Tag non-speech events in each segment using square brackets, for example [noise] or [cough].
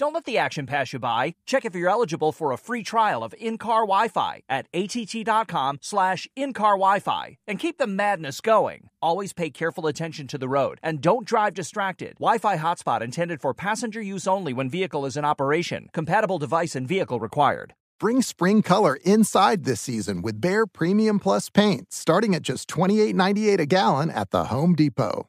Don't let the action pass you by. Check if you're eligible for a free trial of in-car Wi-Fi at att.com slash in-car Wi-Fi and keep the madness going. Always pay careful attention to the road and don't drive distracted. Wi-Fi hotspot intended for passenger use only when vehicle is in operation. Compatible device and vehicle required. Bring spring color inside this season with Behr Premium Plus paint, starting at just $28.98 a gallon at the Home Depot.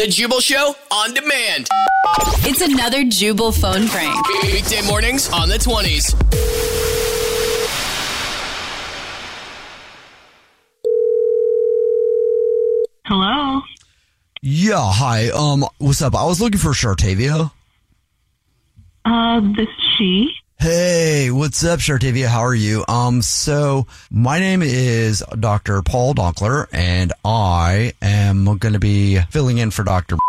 The Jubal Show on demand. It's another Jubal phone prank. Weekday mornings on the 20s. Hello. Yeah, hi. Um, what's up? I was looking for Shartavia. Uh, this is she. Hey, what's up, Shartavia? How are you? Um, so my name is Dr. Paul Donkler, and I am going to be filling in for Dr. [laughs]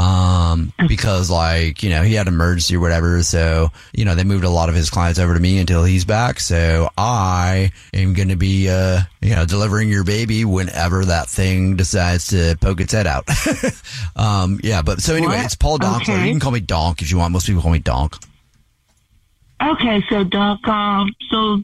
Um, because like, you know, he had an emergency or whatever. So, you know, they moved a lot of his clients over to me until he's back. So I am going to be, uh, you know, delivering your baby whenever that thing decides to poke its head out. [laughs] um, yeah, but so anyway, What? it's Paul Donkler. Okay. You can call me Donk if you want. Most people call me Donk. Okay, so Doc, um, so,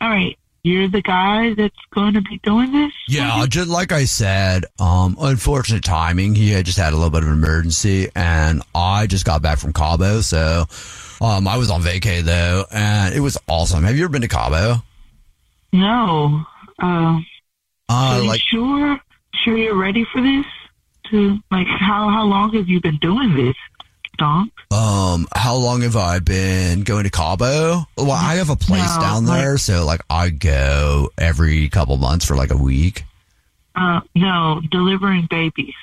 all right, you're the guy that's going to be doing this? Yeah, just like I said, um, unfortunate timing. He had just had a little bit of an emergency, and I just got back from Cabo, so um, I was on vacay though, and it was awesome. Have you ever been to Cabo? No. Uh, Uh, are you like sure, sure you're ready for this? To, like, how, how long have you been doing this, Um, how long have I been going to Cabo? Well, I have a place No, down like- there, so like I go every couple months for like a week. Uh, no, delivering babies.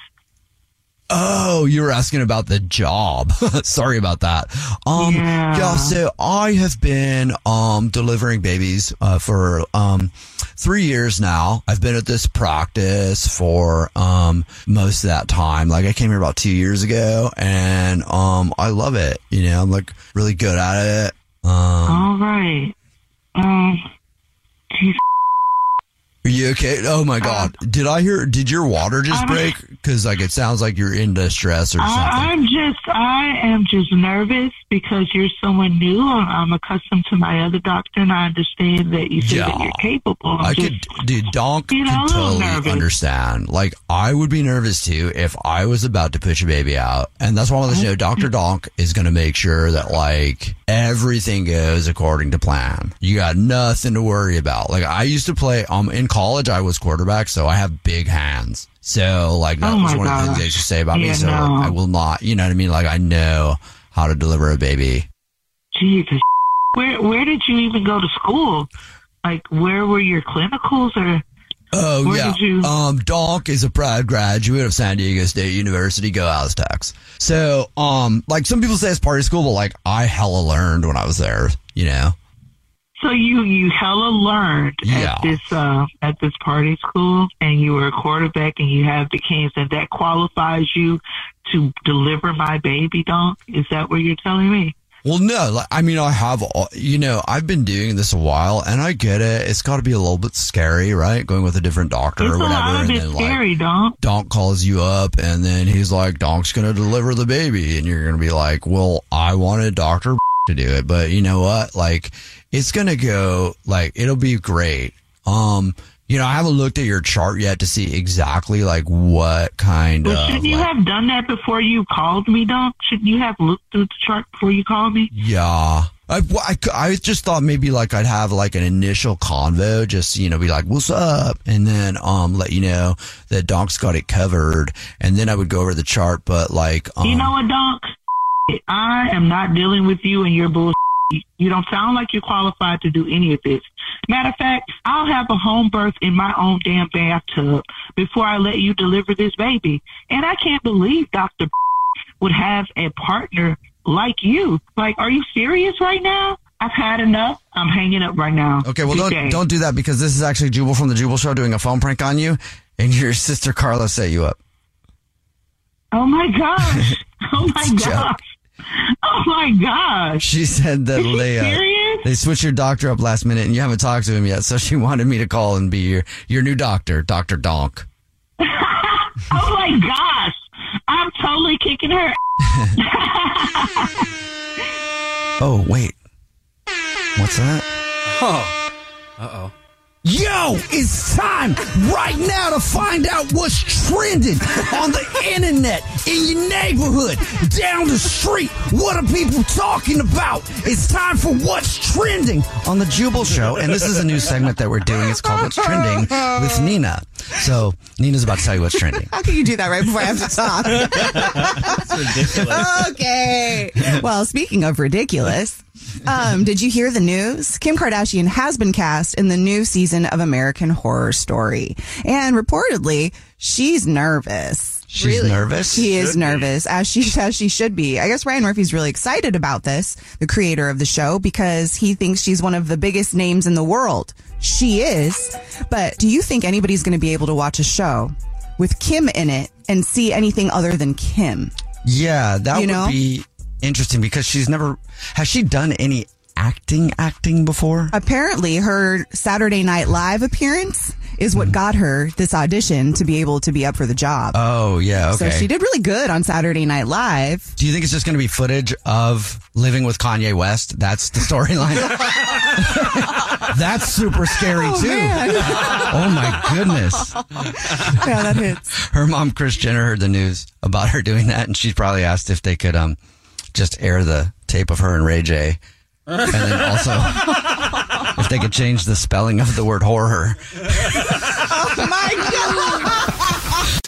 Oh, you were asking about the job. [laughs] Sorry about that. Um, Yeah. so I have been, um, delivering babies, uh, for, um, three years now. I've been at this practice for, um, most of that time. Like I came here about two years ago and, um, I love it. You know, I'm like really good at it. Um, All right. Um, geez, you okay? Oh my God. Did I hear, did your water just I'm- break? Cause like it sounds like you're in distress or something. I, I'm just, I am just nervous because you're someone new. I'm, I'm accustomed to my other doctor, and I understand that you say that Yeah. you're capable. I'm I just, could, dude, Donk you know, totally understand. Like, I would be nervous too if I was about to push a baby out. And that's why I want to know Dr. Donk is going to make sure that, like, everything goes according to plan. You got nothing to worry about. Like, I used to play, um, in college, I was quarterback, so I have big hands. So, like, that Oh was one of the things they used to say about me. So, no. I will not, you know what I mean? Like, I know how to deliver a baby. Jesus. Where, where did you even go to school? Like, where were your clinicals or? Oh Where yeah. you- Um, Donk is a proud graduate of San Diego State University. Go Aztecs. So, um, like some people say it's party school, but like I hella learned when I was there. You know. So you you hella learned Yeah. at this uh, at this party school, and you were a quarterback, and you have the canes, and that qualifies you to deliver my baby, Donk. Is that what you're telling me? Well, no, like, I mean, I have, all- you know, I've been doing this a while and I get it. It's got to be a little bit scary, right? Going with a different doctor It's or a whatever. of and then like, scary, Donk. Donk calls you up and then he's like, Donk's going to deliver the baby. And you're going to be like, well, I want a Dr. to do it, but you know what? Like, it's going to go, like, it'll be great. Um, you know, I haven't looked at your chart yet to see exactly like what kind Well, of. shouldn't you like- have done that before you called me, Dunk? Shouldn't you have looked through the chart before you called me? Yeah. I, I, I just thought maybe like I'd have like an initial convo, just, you know, be like, what's up? And then, um, let you know that Donk's got it covered. And then I would go over the chart, but like, um, You know what, Dunk? I am not dealing with you and your bullshit. You don't sound like you're qualified to do any of this. Matter of fact, I'll have a home birth in my own damn bathtub before I let you deliver this baby. And I can't believe Dr. would have a partner like you. Like, are you serious right now? I've had enough. I'm hanging up right now. okay, well, Today. don't, don't do that because this is actually Jubal from the Jubal Show doing a phone prank on you and your sister Carla set you up. Oh my gosh. [laughs] Oh my It's a joke. gosh. [laughs] Oh my gosh. She said that she they, uh, serious? they switched your doctor up last minute and you haven't talked to him yet. So she [laughs] wanted me to call and be your, your new doctor, Dr. Donk. [laughs] Oh my gosh. I'm totally kicking her. Oh, wait. What's that? Oh. Uh oh. Yo, it's time right now to find out what's trending on the internet, in your neighborhood, down the street. What are people talking about? It's time for What's Trending on the Jubal Show. And this is a new segment that we're doing. It's called What's Trending with Nina. So, Nina's about to tell you what's trending. [laughs] How can you do that right before I have to talk? [laughs] It's ridiculous. okay. Well, speaking of ridiculous, um, did you hear the news? Kim Kardashian has been cast in the new season of American Horror Story. And reportedly, she's nervous. She's nervous? She is nervous, as she as she should be. I guess Ryan Murphy's really excited about this, the creator of the show, because he thinks she's one of the biggest names in the world. She is. But do you think anybody's going to be able to watch a show with Kim in it and see anything other than Kim? Yeah, that You would know? be interesting because she's never, has she done any acting, acting before? Apparently, her Saturday Night Live appearance is what got her this audition to be able to be up for the job. Oh, yeah, okay. So she did really good on Saturday Night Live. Do you think it's just going to be footage of living with Kanye West? That's the storyline. [laughs] That's super scary too. Oh my goodness. [laughs] Yeah, that hits. Her mom, Kris Jenner, heard the news about her doing that, and she probably asked if they could um just air the tape of her and Ray J, and then also [laughs] if they could change the spelling of the word horror. Oh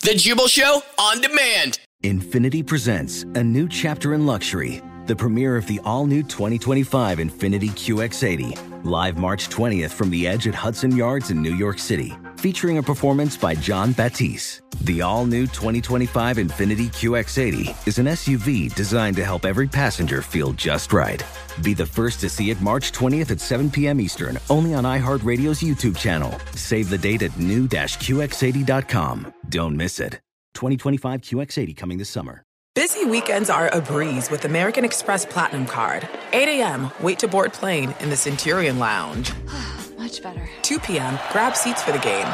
the Jubal Show on demand. Infiniti presents a new chapter in luxury, the premiere of the all new 2025 Infiniti QX80, live March 20th from the edge at Hudson Yards in New York City, featuring a performance by Jon Batiste. The all new 2025 Infiniti QX80 is an SUV designed to help every passenger feel just right. Be the first to see it March 20th at 7 p.m. Eastern, only on iHeartRadio's YouTube channel. Save the date at new-QX80.com. Don't miss it. 2025 QX80 coming this summer. Busy weekends are a breeze with American Express Platinum Card. 8 a.m., wait to board plane in the Centurion Lounge. [sighs] Much better. 2 p.m., grab seats for the game.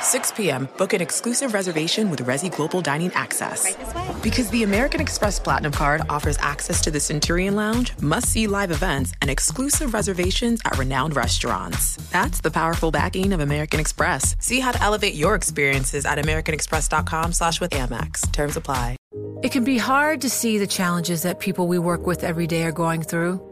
6 p.m., book an exclusive reservation with Resy Global Dining Access. Because the American Express Platinum Card offers access to the Centurion Lounge, must see live events, and exclusive reservations at renowned restaurants. That's the powerful backing of American Express. See how to elevate your experiences at AmericanExpress.com slash with Amex. Terms apply. It can be hard to see the challenges that people we work with every day are going through.